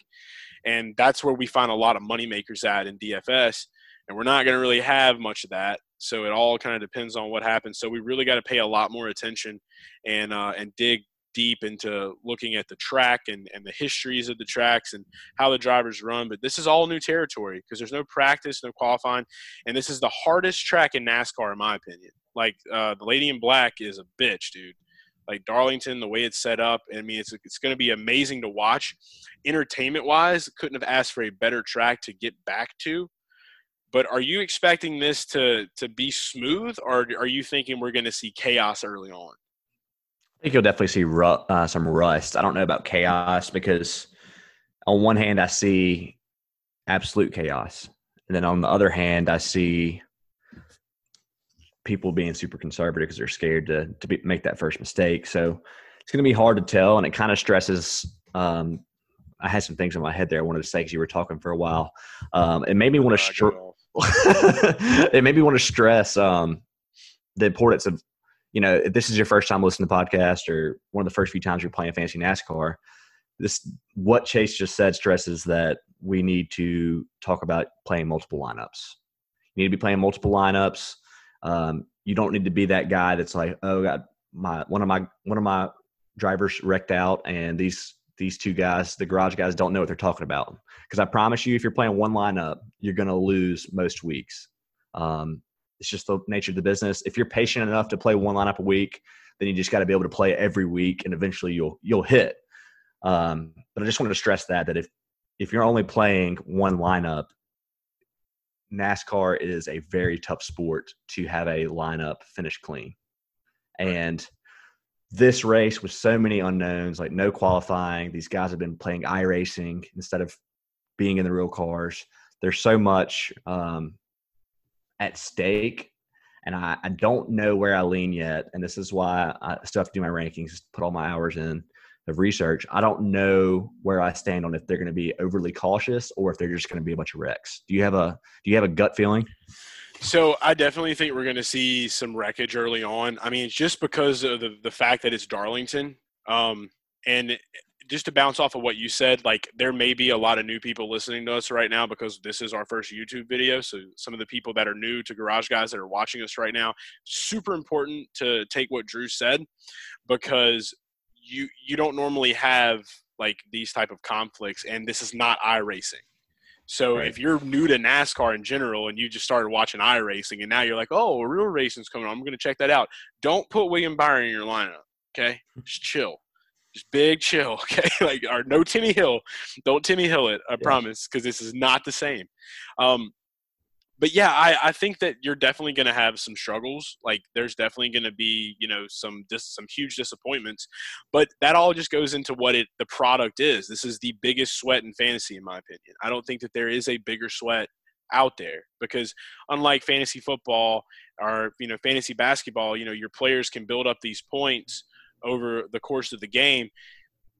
And that's where we find a lot of money makers at in DFS. And we're not going to really have much of that. So it all kind of depends on what happens. So we really got to pay a lot more attention and uh, and dig deep into looking at the track and, and the histories of the tracks and how the drivers run. But this is all new territory because there's no practice, no qualifying, and this is the hardest track in NASCAR, in my opinion. Like uh, the Lady in Black is a bitch, dude. Like Darlington, the way it's set up, I mean, it's it's going to be amazing to watch. Entertainment wise, couldn't have asked for a better track to get back to. But are you expecting this to to be smooth, or are you thinking we're going to see chaos early on? I think you'll definitely see ru- uh, some rust. I don't know about chaos because on one hand I see absolute chaos, and then on the other hand I see people being super conservative because they're scared to to be, make that first mistake. So it's going to be hard to tell, and it kind of stresses. Um, I had some things in my head there. I wanted to say because you were talking for a while. Um, it made me want to. Str- it made me want to stress um, the importance of, you know, if this is your first time listening to the podcast or one of the first few times you're playing fantasy NASCAR. This what Chase just said stresses that we need to talk about playing multiple lineups. You need to be playing multiple lineups. Um, you don't need to be that guy that's like, oh God, my one of my one of my drivers wrecked out, and these these two guys, the garage guys, don't know what they're talking about. Because I promise you, if you're playing one lineup, you're going to lose most weeks. Um, it's just the nature of the business. If you're patient enough to play one lineup a week, then you just got to be able to play every week, and eventually you'll you'll hit. Um, but I just wanted to stress that that if if you're only playing one lineup, NASCAR is a very tough sport to have a lineup finish clean. And this race with so many unknowns, like no qualifying, these guys have been playing iRacing instead of being in the real cars. There's so much um, at stake. And I, I don't know where I lean yet. And this is why I still have to do my rankings, put all my hours in of research, I don't know where I stand on if they're going to be overly cautious or if they're just going to be a bunch of wrecks. Do you have a do you have a gut feeling? So I definitely think we're going to see some wreckage early on. I mean, just because of the the fact that it's Darlington, um, and just to bounce off of what you said, like there may be a lot of new people listening to us right now because this is our first YouTube video. So some of the people that are new to Garage Guys that are watching us right now, super important to take what Drew said because you you don't normally have like these type of conflicts and this is not i racing. So right. if you're new to NASCAR in general and you just started watching i racing, and now you're like, oh, real racing's coming on, I'm going to check that out. Don't put William Byron in your lineup, okay? Just chill, just big chill, okay? like, or no Timmy Hill, don't Timmy Hill it, I promise, because this is not the same. Um, but yeah, I, I think that you're definitely going to have some struggles. Like there's definitely going to be, you know, some dis- some huge disappointments. But that all just goes into what it the product is. This is the biggest sweat in fantasy, in my opinion. I don't think that there is a bigger sweat out there because unlike fantasy football or you know fantasy basketball, you know your players can build up these points over the course of the game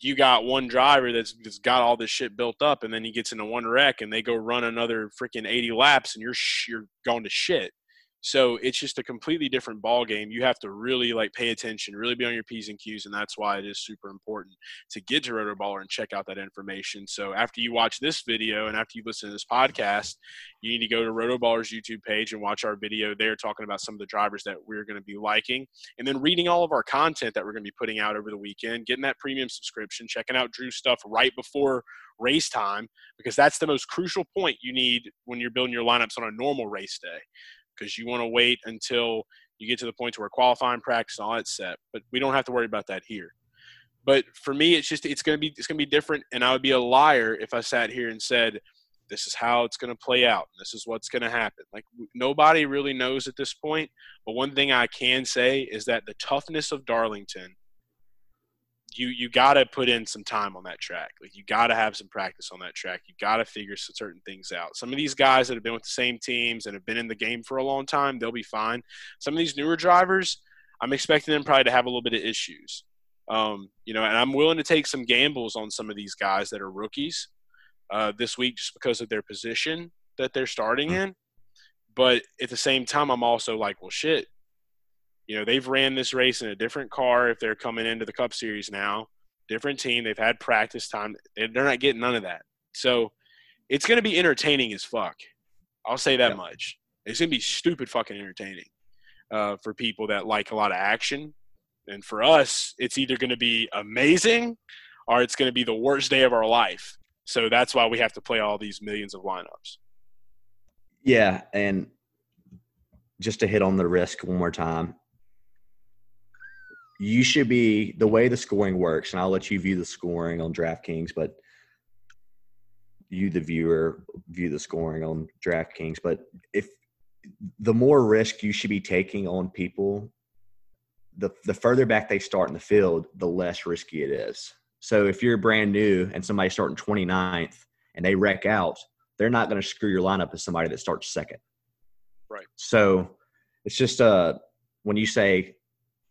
you got one driver that's, that's got all this shit built up, and then he gets into one wreck, and they go run another freaking 80 laps, and you're you're going to shit. So it's just a completely different ball game. You have to really like pay attention, really be on your p's and q's, and that's why it is super important to get to Rotoballer and check out that information. So after you watch this video and after you listen to this podcast, you need to go to Rotoballer's YouTube page and watch our video there talking about some of the drivers that we're going to be liking, and then reading all of our content that we're going to be putting out over the weekend, getting that premium subscription, checking out Drew's stuff right before race time because that's the most crucial point you need when you're building your lineups on a normal race day because you want to wait until you get to the point where qualifying practice all set. But we don't have to worry about that here. But for me, it's just it's gonna be it's gonna be different, and I would be a liar if I sat here and said this is how it's going to play out. This is what's going to happen. Like nobody really knows at this point. But one thing I can say is that the toughness of Darlington, you you got to put in some time on that track. Like you got to have some practice on that track. You got to figure some certain things out. Some of these guys that have been with the same teams and have been in the game for a long time, they'll be fine. Some of these newer drivers, I'm expecting them probably to have a little bit of issues. Um, you know, and I'm willing to take some gambles on some of these guys that are rookies uh, this week just because of their position that they're starting in. But at the same time, I'm also like, well, shit. You know, they've ran this race in a different car if they're coming into the Cup Series now, different team. They've had practice time. They're not getting none of that. So it's going to be entertaining as fuck. I'll say that yeah. much. It's going to be stupid fucking entertaining uh, for people that like a lot of action. And for us, it's either going to be amazing or it's going to be the worst day of our life. So that's why we have to play all these millions of lineups. Yeah, and just to hit on the risk one more time, you should be the way the scoring works, and I'll let you view the scoring on DraftKings, but you, the viewer, view the scoring on DraftKings. But if the more risk you should be taking on people, the the further back they start in the field, the less risky it is. So if you're brand new and somebody's starting 29th and they wreck out, they're not going to screw your lineup as somebody that starts second. Right. So it's just uh when you say,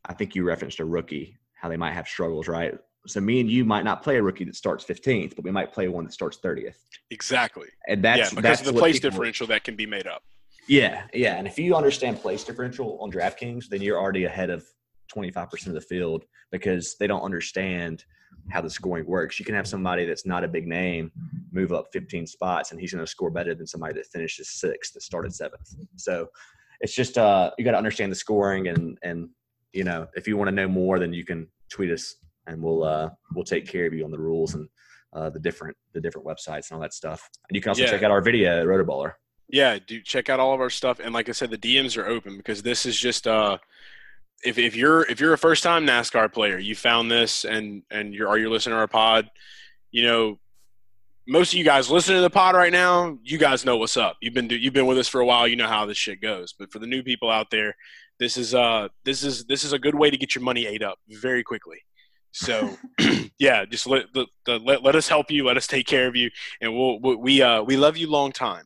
I think you referenced a rookie, how they might have struggles, right? So me and you might not play a rookie that starts 15th, but we might play one that starts 30th. Exactly. And that's yeah, because that's of the place differential that can be made up. Yeah, yeah. And if you understand place differential on DraftKings, then you're already ahead of 25% of the field because they don't understand – how the scoring works. You can have somebody that's not a big name move up 15 spots, and he's going to score better than somebody that finishes sixth that started seventh. So it's just uh, you got to understand the scoring, and and you know if you want to know more, then you can tweet us, and we'll uh, we'll take care of you on the rules and uh, the different the different websites and all that stuff. And you can also yeah. check out our video at Rotoballer. Yeah, do check out all of our stuff, and like I said, the DMs are open because this is just uh if, if you're if you're a first time NASCAR player, you found this and and you're are you listening to our pod, you know, most of you guys listening to the pod right now, you guys know what's up. You've been you've been with us for a while, you know how this shit goes. But for the new people out there, this is uh this is this is a good way to get your money ate up very quickly. So yeah, just let, the, the, let let us help you, let us take care of you, and we'll we uh we love you long time.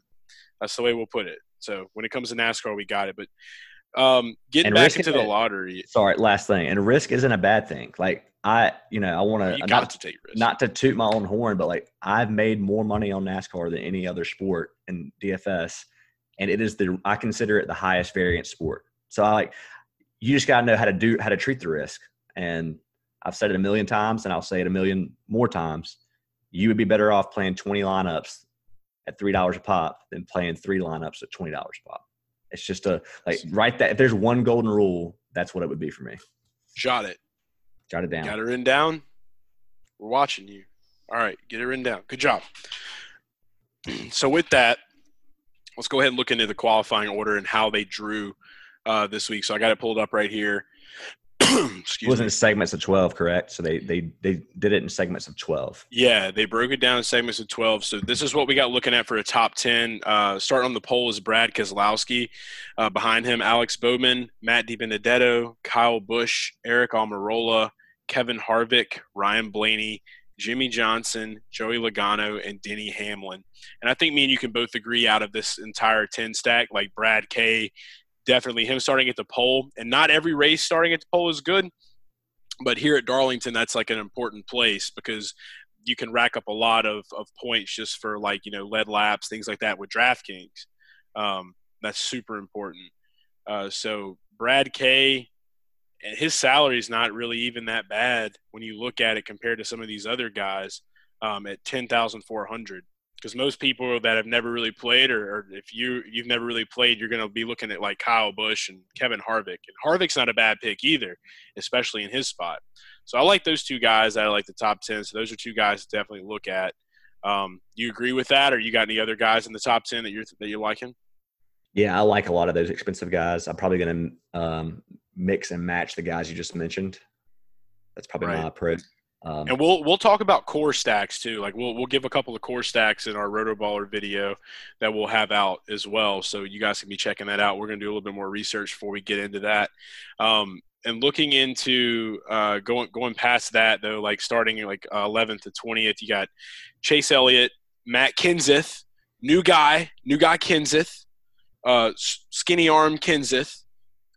That's the way we'll put it. So when it comes to NASCAR, we got it. But um, getting and back into the lottery. Sorry, last thing. And risk isn't a bad thing. Like I, you know, I want to not to take risk. Not to toot my own horn, but like I've made more money on NASCAR than any other sport in DFS, and it is the I consider it the highest variance sport. So I like you just got to know how to do how to treat the risk. And I've said it a million times, and I'll say it a million more times. You would be better off playing twenty lineups at three dollars a pop than playing three lineups at twenty dollars a pop. It's just a like write that. If there's one golden rule, that's what it would be for me. Jot it. Jot it down. Got it written down. We're watching you. All right, get it written down. Good job. so with that, let's go ahead and look into the qualifying order and how they drew uh, this week. So I got it pulled up right here. Excuse it wasn't me. segments of 12 correct so they they they did it in segments of 12 yeah they broke it down in segments of 12 so this is what we got looking at for a top 10 uh, starting on the pole is brad keselowski uh, behind him alex bowman matt DiBenedetto, kyle busch aric almirola kevin harvick ryan blaney Jimmie Johnson, Joey Logano, and Denny Hamlin. And I think me and you can both agree out of this entire 10 stack, like Brad K definitely him starting at the pole. And not every race starting at the pole is good, but here at Darlington, that's like an important place because you can rack up a lot of, of points just for like you know lead laps, things like that with DraftKings. Um, that's super important. Uh, so Brad K, and his salary is not really even that bad when you look at it compared to some of these other guys um, at ten thousand four hundred because most people that have never really played, or, or if you you've never really played, you're going to be looking at like Kyle Busch and Kevin Harvick, and Harvick's not a bad pick either, especially in his spot. So I like those two guys out of like the top ten. So those are two guys to definitely look at. Um, you agree with that, or you got any other guys in the top ten that you're that you're liking? Yeah, I like a lot of those expensive guys. I'm probably going to um, mix and match the guys you just mentioned. That's probably right. my approach. Um, And we'll we'll talk about core stacks too. Like we'll we'll give a couple of core stacks in our Rotoballer video that we'll have out as well. So you guys can be checking that out. We're gonna do a little bit more research before we get into that. Um, and looking into uh, going going past that though, like starting like uh, 11th to 20th, you got Chase Elliott, Matt Kenseth, new guy, new guy Kenseth, uh, skinny arm Kenseth.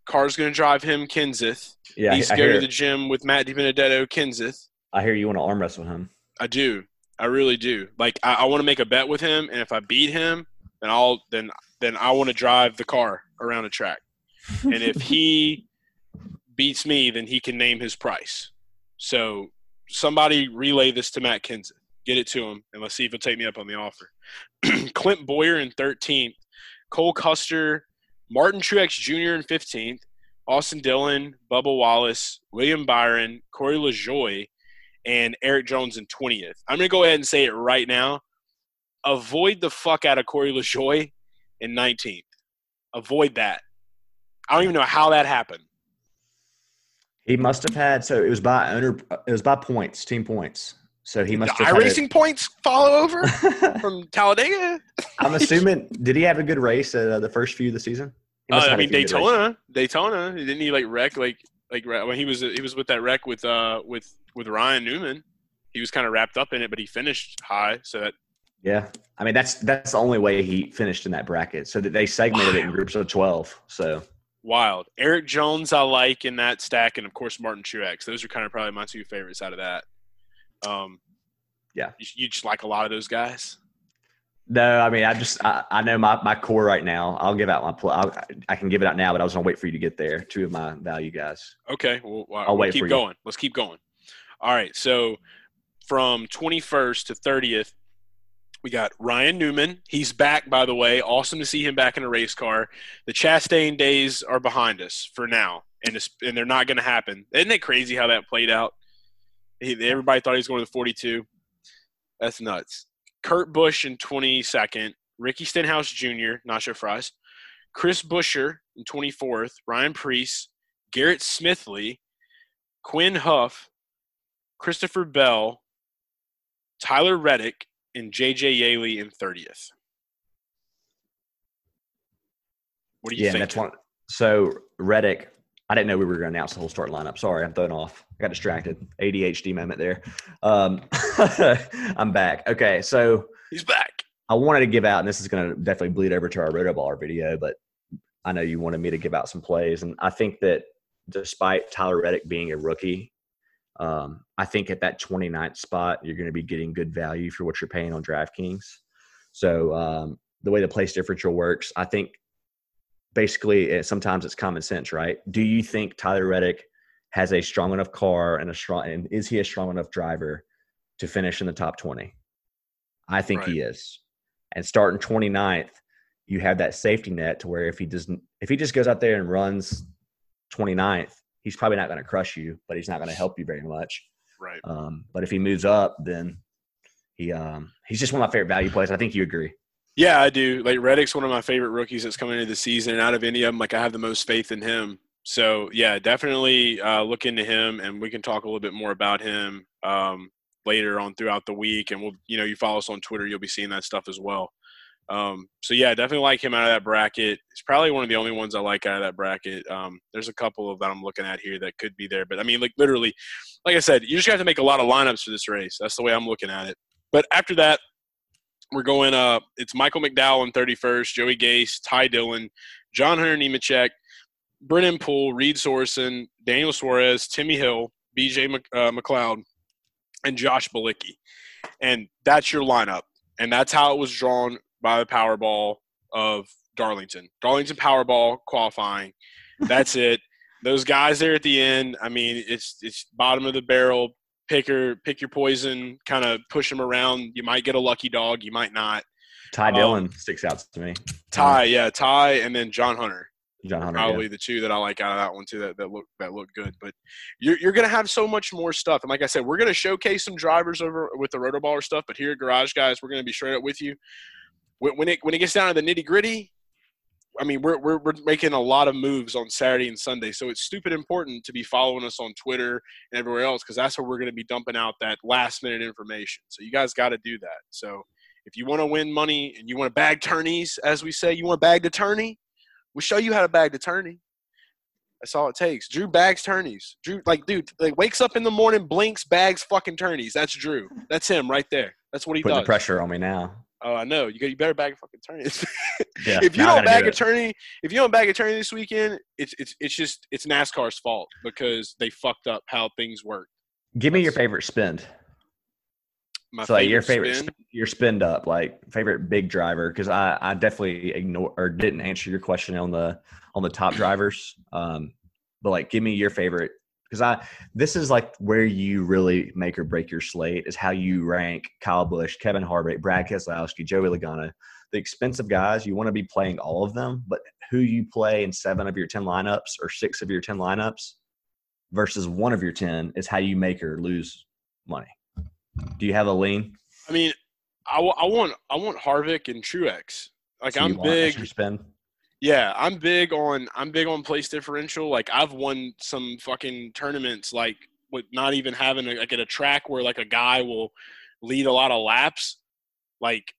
Car's gonna drive him Kenseth. yeah, He's I go to the gym with Matt DiBenedetto Kenseth. I hear you want to arm wrestle him. I do. I really do. Like I, I want to make a bet with him, and if I beat him, then I'll then then I want to drive the car around a track. And if he beats me, then he can name his price. So somebody relay this to Matt Kenseth. Get it to him, and let's see if he'll take me up on the offer. Clint Bowyer in 13th, Cole Custer, Martin Truex Jr. in 15th, Austin Dillon, Bubba Wallace, William Byron, Corey LaJoie, and Erik Jones in 20th. I'm going to go ahead and say it right now. Avoid the fuck out of Corey LaJoie in 19th. Avoid that. I don't even know how that happened. He must have had so it was by owner. It was by points, team points. So he must The have. racing points follow over from Talladega? I'm assuming. Did he have a good race at uh, the first few of the season? Uh, I mean few good races. Daytona, Daytona. Didn't he like wreck like like when he was he was with that wreck with uh with with Ryan Newman? He was kind of wrapped up in it, but he finished high. So that Yeah, I mean that's that's the only way he finished in that bracket. So that they segmented it in groups of twelve. So wild. Erik Jones, I like in that stack, and of course Martin Truex. Those are kind of probably my two favorites out of that. Um, Yeah. you, you just like a lot of those guys. No, I mean I just I, I know my, my core right now. I'll give out my I can give it out now, but I was gonna wait for you to get there. Two of my value guys. Okay, well, I'll we'll wait keep for you. going. Let's keep going. All right, so from 21st to 30th, we got Ryan Newman. He's back, by the way. Awesome to see him back in a race car. The Chastain days are behind us for now, and it's, and they're not going to happen. Isn't it crazy how that played out? He, everybody thought he was going to the 42. That's nuts. Kurt Busch in 22nd. Ricky Stenhouse Jr. Sure fries. Chris Buescher in 24th. Ryan Preece. Garrett Smithley. Quin Houff. Christopher Bell. Tyler Reddick and JJ Yeley in 30th. What do you yeah, think? that's one. So Reddick, I didn't know we were going to announce the whole start lineup. Sorry, I'm thrown off. I got distracted. ADHD moment there. Um, I'm back. Okay, so He's back. I wanted to give out, and this is going to definitely bleed over to our Rotoballer video, but I know you wanted me to give out some plays, and I think that despite Tyler Reddick being a rookie, um, I think at that 29th spot you're going to be getting good value for what you're paying on DraftKings. So um, the way the place differential works, I think basically it, sometimes it's common sense, right? Do you think Tyler Reddick has a strong enough car and a strong, and is he a strong enough driver to finish in the top 20? I think he is and starting 29th, you have that safety net to where if he doesn't, if he just goes out there and runs 29th, he's probably not going to crush you, but he's not going to help you very much. Right. Um, but if he moves up, then he um, he's just one of my favorite value plays. I think you agree. Yeah, I do. Like Reddick's one of my favorite rookies that's coming into the season, and out of any of them, like I have the most faith in him. So yeah, definitely uh, look into him, and we can talk a little bit more about him um, later on throughout the week. And we'll, you know, you follow us on Twitter, you'll be seeing that stuff as well. Um, so yeah, definitely like him out of that bracket. He's probably one of the only ones I like out of that bracket. Um, there's a couple of that I'm looking at here that could be there, but I mean, like literally, like I said, you just have to make a lot of lineups for this race. That's the way I'm looking at it. But after that, we're going uh it's Michael McDowell in 31st, Joey Gase, Ty Dillon, John Hunter Nemechek, Brennan Poole, Reed Sorenson, Daniel Suarez, Timmy Hill, BJ Mc, uh, McLeod, and Josh Bilicki. And that's your lineup. And that's how it was drawn by the Powerball of Darlington. Darlington Powerball qualifying. That's it. Those guys there at the end, I mean, it's it's bottom of the barrel. Pick your pick your poison, kind of push them around. You might get a lucky dog, you might not. Ty Um, Dillon sticks out to me. Ty, yeah, Ty, and then John Hunter. John Hunter. Probably yeah. the two that I like out of that one too. That that look that look good. But you're you're gonna have so much more stuff. And like I said, we're gonna showcase some drivers over with the Rotoballer stuff. But here at Garage Guys, we're gonna be straight up with you. When, when it when it gets down to the nitty gritty, I mean, we're, we're, we're making a lot of moves on Saturday and Sunday. So it's stupid important to be following us on Twitter and everywhere else because that's where we're going to be dumping out that last minute information. So you guys got to do that. So if you want to win money and you want to bag tourneys, as we say, you want to bag the tourney, we'll show you how to bag the tourney. That's all it takes. Drew bags tourneys. Drew, like, dude, like wakes up in the morning, blinks, bags fucking tourneys. That's Drew. That's him right there. That's what he Putting does. the pressure on me now. Oh, I know. You got. You better bag a fucking tourneys. Yeah, if you don't bag do a it. if you don't bag a tourney this weekend, it's it's it's just it's NASCAR's fault because they fucked up how things work. Give me your favorite spend. My so like your favorite spin, your spend up like favorite big driver because I I definitely ignore or didn't answer your question on the on the top drivers. Um, but like give me your favorite because I this is like where you really make or break your slate is how you rank Kyle Busch, Kevin Harvick, Brad Keselowski, Joey Logano. The expensive guys you want to be playing all of them, but who you play in seven of your ten lineups or six of your ten lineups versus one of your ten is how you make or lose money. Do you have a lean? I mean, I, want I want Harvick and Truex. Like So I'm big. spend. Yeah, I'm big on I'm big on place differential. Like I've won some fucking tournaments like with not even having a, like at a track where like a guy will lead a lot of laps. Like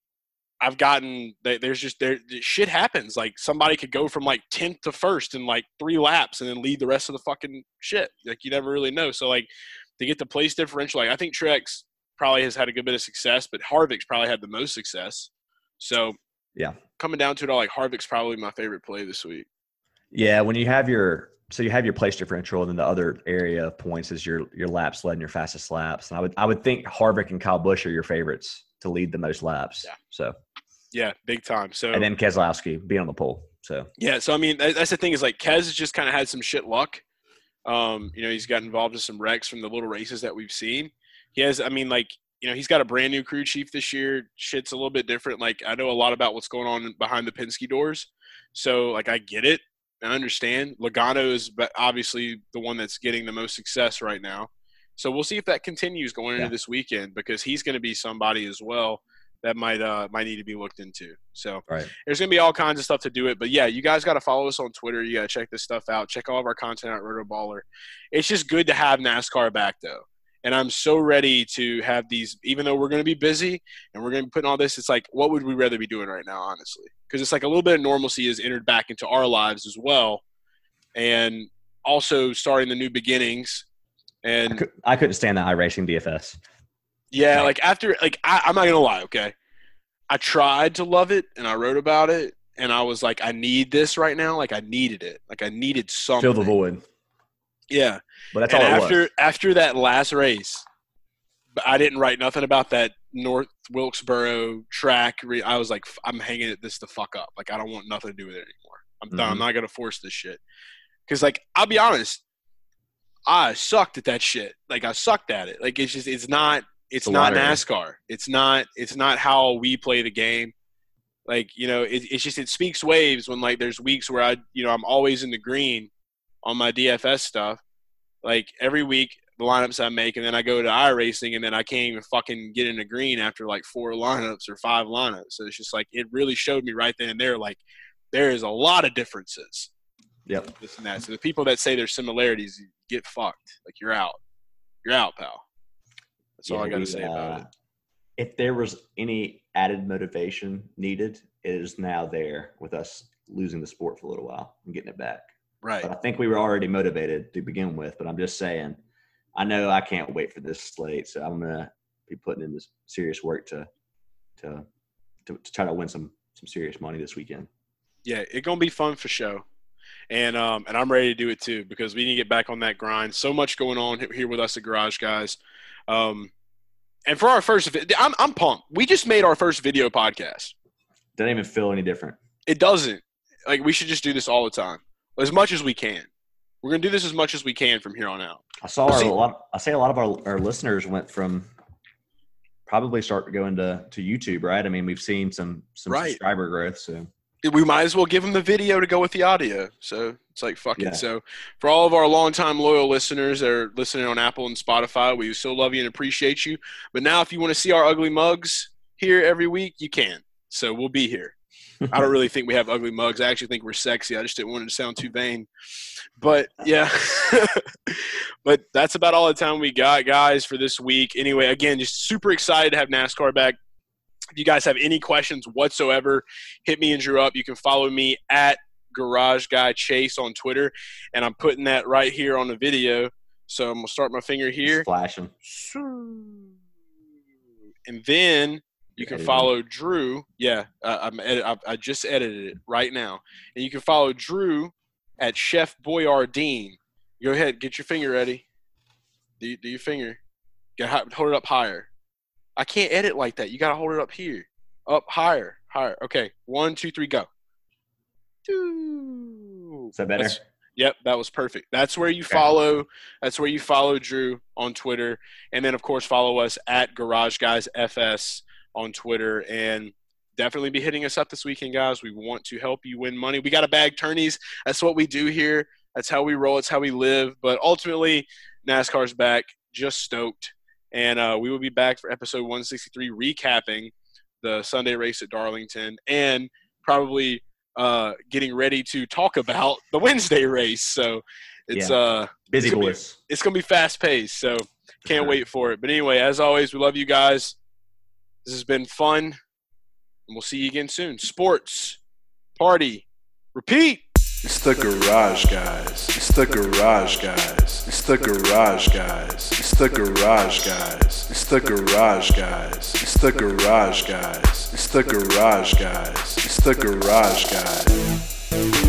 I've gotten there- there's just there shit happens. Like somebody could go from like 10th to first in like three laps and then lead the rest of the fucking shit. Like you never really know. So like to get the place differential, like I think Truex probably has had a good bit of success, but Harvick's probably had the most success. So Yeah. Coming down to it all, like Harvick's probably my favorite play this week. Yeah, when you have your so you have your place differential, and then the other area of points is your your laps led and your fastest laps. And I would I would think Harvick and Kyle Busch are your favorites to lead the most laps. Yeah. So Yeah, big time. So and then Keselowski being on the pole. So yeah, so I mean that's the thing is like Kez has just kind of had some shit luck. Um, you know, he's got involved in some wrecks from the little races that we've seen. He has, I mean, like you know, he's got a brand new crew chief this year. Shit's a little bit different. Like I know a lot about what's going on behind the Penske doors, so like I get it. I understand. Logano is but obviously the one that's getting the most success right now. So we'll see if that continues going into Yeah. this weekend because he's going to be somebody as well that might uh might need to be looked into. So right. there's gonna be all kinds of stuff to do it. But yeah, you guys got to follow us on Twitter. You got to check this stuff out. Check all of our content at Rotoballer. It's just good to have NASCAR back though, and I'm so ready to have these. Even though we're gonna be busy and we're gonna be putting all this, it's like, what would we rather be doing right now, honestly? Because it's like a little bit of normalcy has entered back into our lives as well, and also starting the new beginnings. I, And could, I couldn't stand the iRacing DFS. yeah, like after like I, I'm not gonna lie, okay. I tried to love it and I wrote about it and I was like, I need this right now. Like I needed it. Like I needed something. Fill the void. Yeah. But that's and all it after was. after that last race, I didn't write nothing about that North Wilkesboro track. I was like, I'm hanging it this the fuck up. Like I don't want nothing to do with it anymore. I'm done. I'm mm-hmm. not gonna force this shit. Cause like I'll be honest, I sucked at that shit. Like I sucked at it. Like it's just it's not it's not. NASCAR. It's not it's not how we play the game. Like you know, it, it's just it speaks waves when like there's weeks where I you know I'm always in the green on my DFS stuff. Like every week the lineups I make, and then I go to iRacing, and then I can't even fucking get in the green after like four lineups or five lineups. So it's just like it really showed me right then and there, like there is a lot of differences Yep. this and that. So the people that say there's similarities, get fucked. Like you're out. You're out, pal. That's all I got to say about uh, it. If there was any added motivation needed, it is now there with us losing the sport for a little while and getting it back. Right. But I think we were already motivated to begin with. But I'm just saying, I know I can't wait for this slate, so I'm gonna be putting in this serious work to to to, to try to win some some serious money this weekend. Yeah, it's gonna be fun for show. And um and I'm ready to do it too because we need to get back on that grind. So much going on here with us at Garage Guys. Um and for our first I'm I'm pumped. We just made our first video podcast. Doesn't even feel any different. It doesn't. Like we should just do this all the time. As much as we can. We're gonna do this as much as we can from here on out. I saw our, a lot. I say a lot of our, our listeners went from probably start to go into to YouTube, right? I mean, we've seen some some Right. subscriber growth. So we might as well give them the video to go with the audio. So it's like fuck Yeah. it. So for all of our longtime loyal listeners that are listening on Apple and Spotify, we so love you and appreciate you. But now, if you want to see our ugly mugs here every week, you can. So we'll be here. I don't really think we have ugly mugs. I actually think we're sexy. I just didn't want it to sound too vain. But yeah, but that's about all the time we got, guys, for this week. Anyway, again, just super excited to have NASCAR back. If you guys have any questions whatsoever, hit me and Drew up. You can follow me at Garage Guy Chase on Twitter, and I'm putting that right here on the video. So I'm gonna start my finger here, flashing, and then you can follow Drew. Yeah, uh, I'm edit, I, I just edited it right now, and you can follow Drew at Chef Boyardeen. Go ahead, get your finger ready. Do, do your finger. Get hold it up higher. I can't edit like that. You gotta hold it up here, up higher, higher. Okay, one, two, three, go. Is that better? That's, yep, that was perfect. That's where you okay. follow. That's where you follow Drew on Twitter, and then of course follow us at Garage Guys FS on Twitter and definitely be hitting us up this weekend, guys. We want to help you win money. We got to bag tourneys. That's what we do here. That's how we roll. It's how we live. But ultimately, NASCAR's back. Just stoked. And uh, we will be back for episode 163, recapping the Sunday race at Darlington and probably uh, getting ready to talk about the Wednesday race. So it's yeah. uh, busy it's boys. Gonna be, it's going to be fast paced. So can't wait for it. But anyway, as always, we love you guys. This has been fun, and we'll see you again soon. Sports, party, repeat. It's the garage guys. It's the garage guys. It's the garage guys. It's the garage guys. It's the garage guys. It's the garage guys. It's the garage guys. It's the garage guys.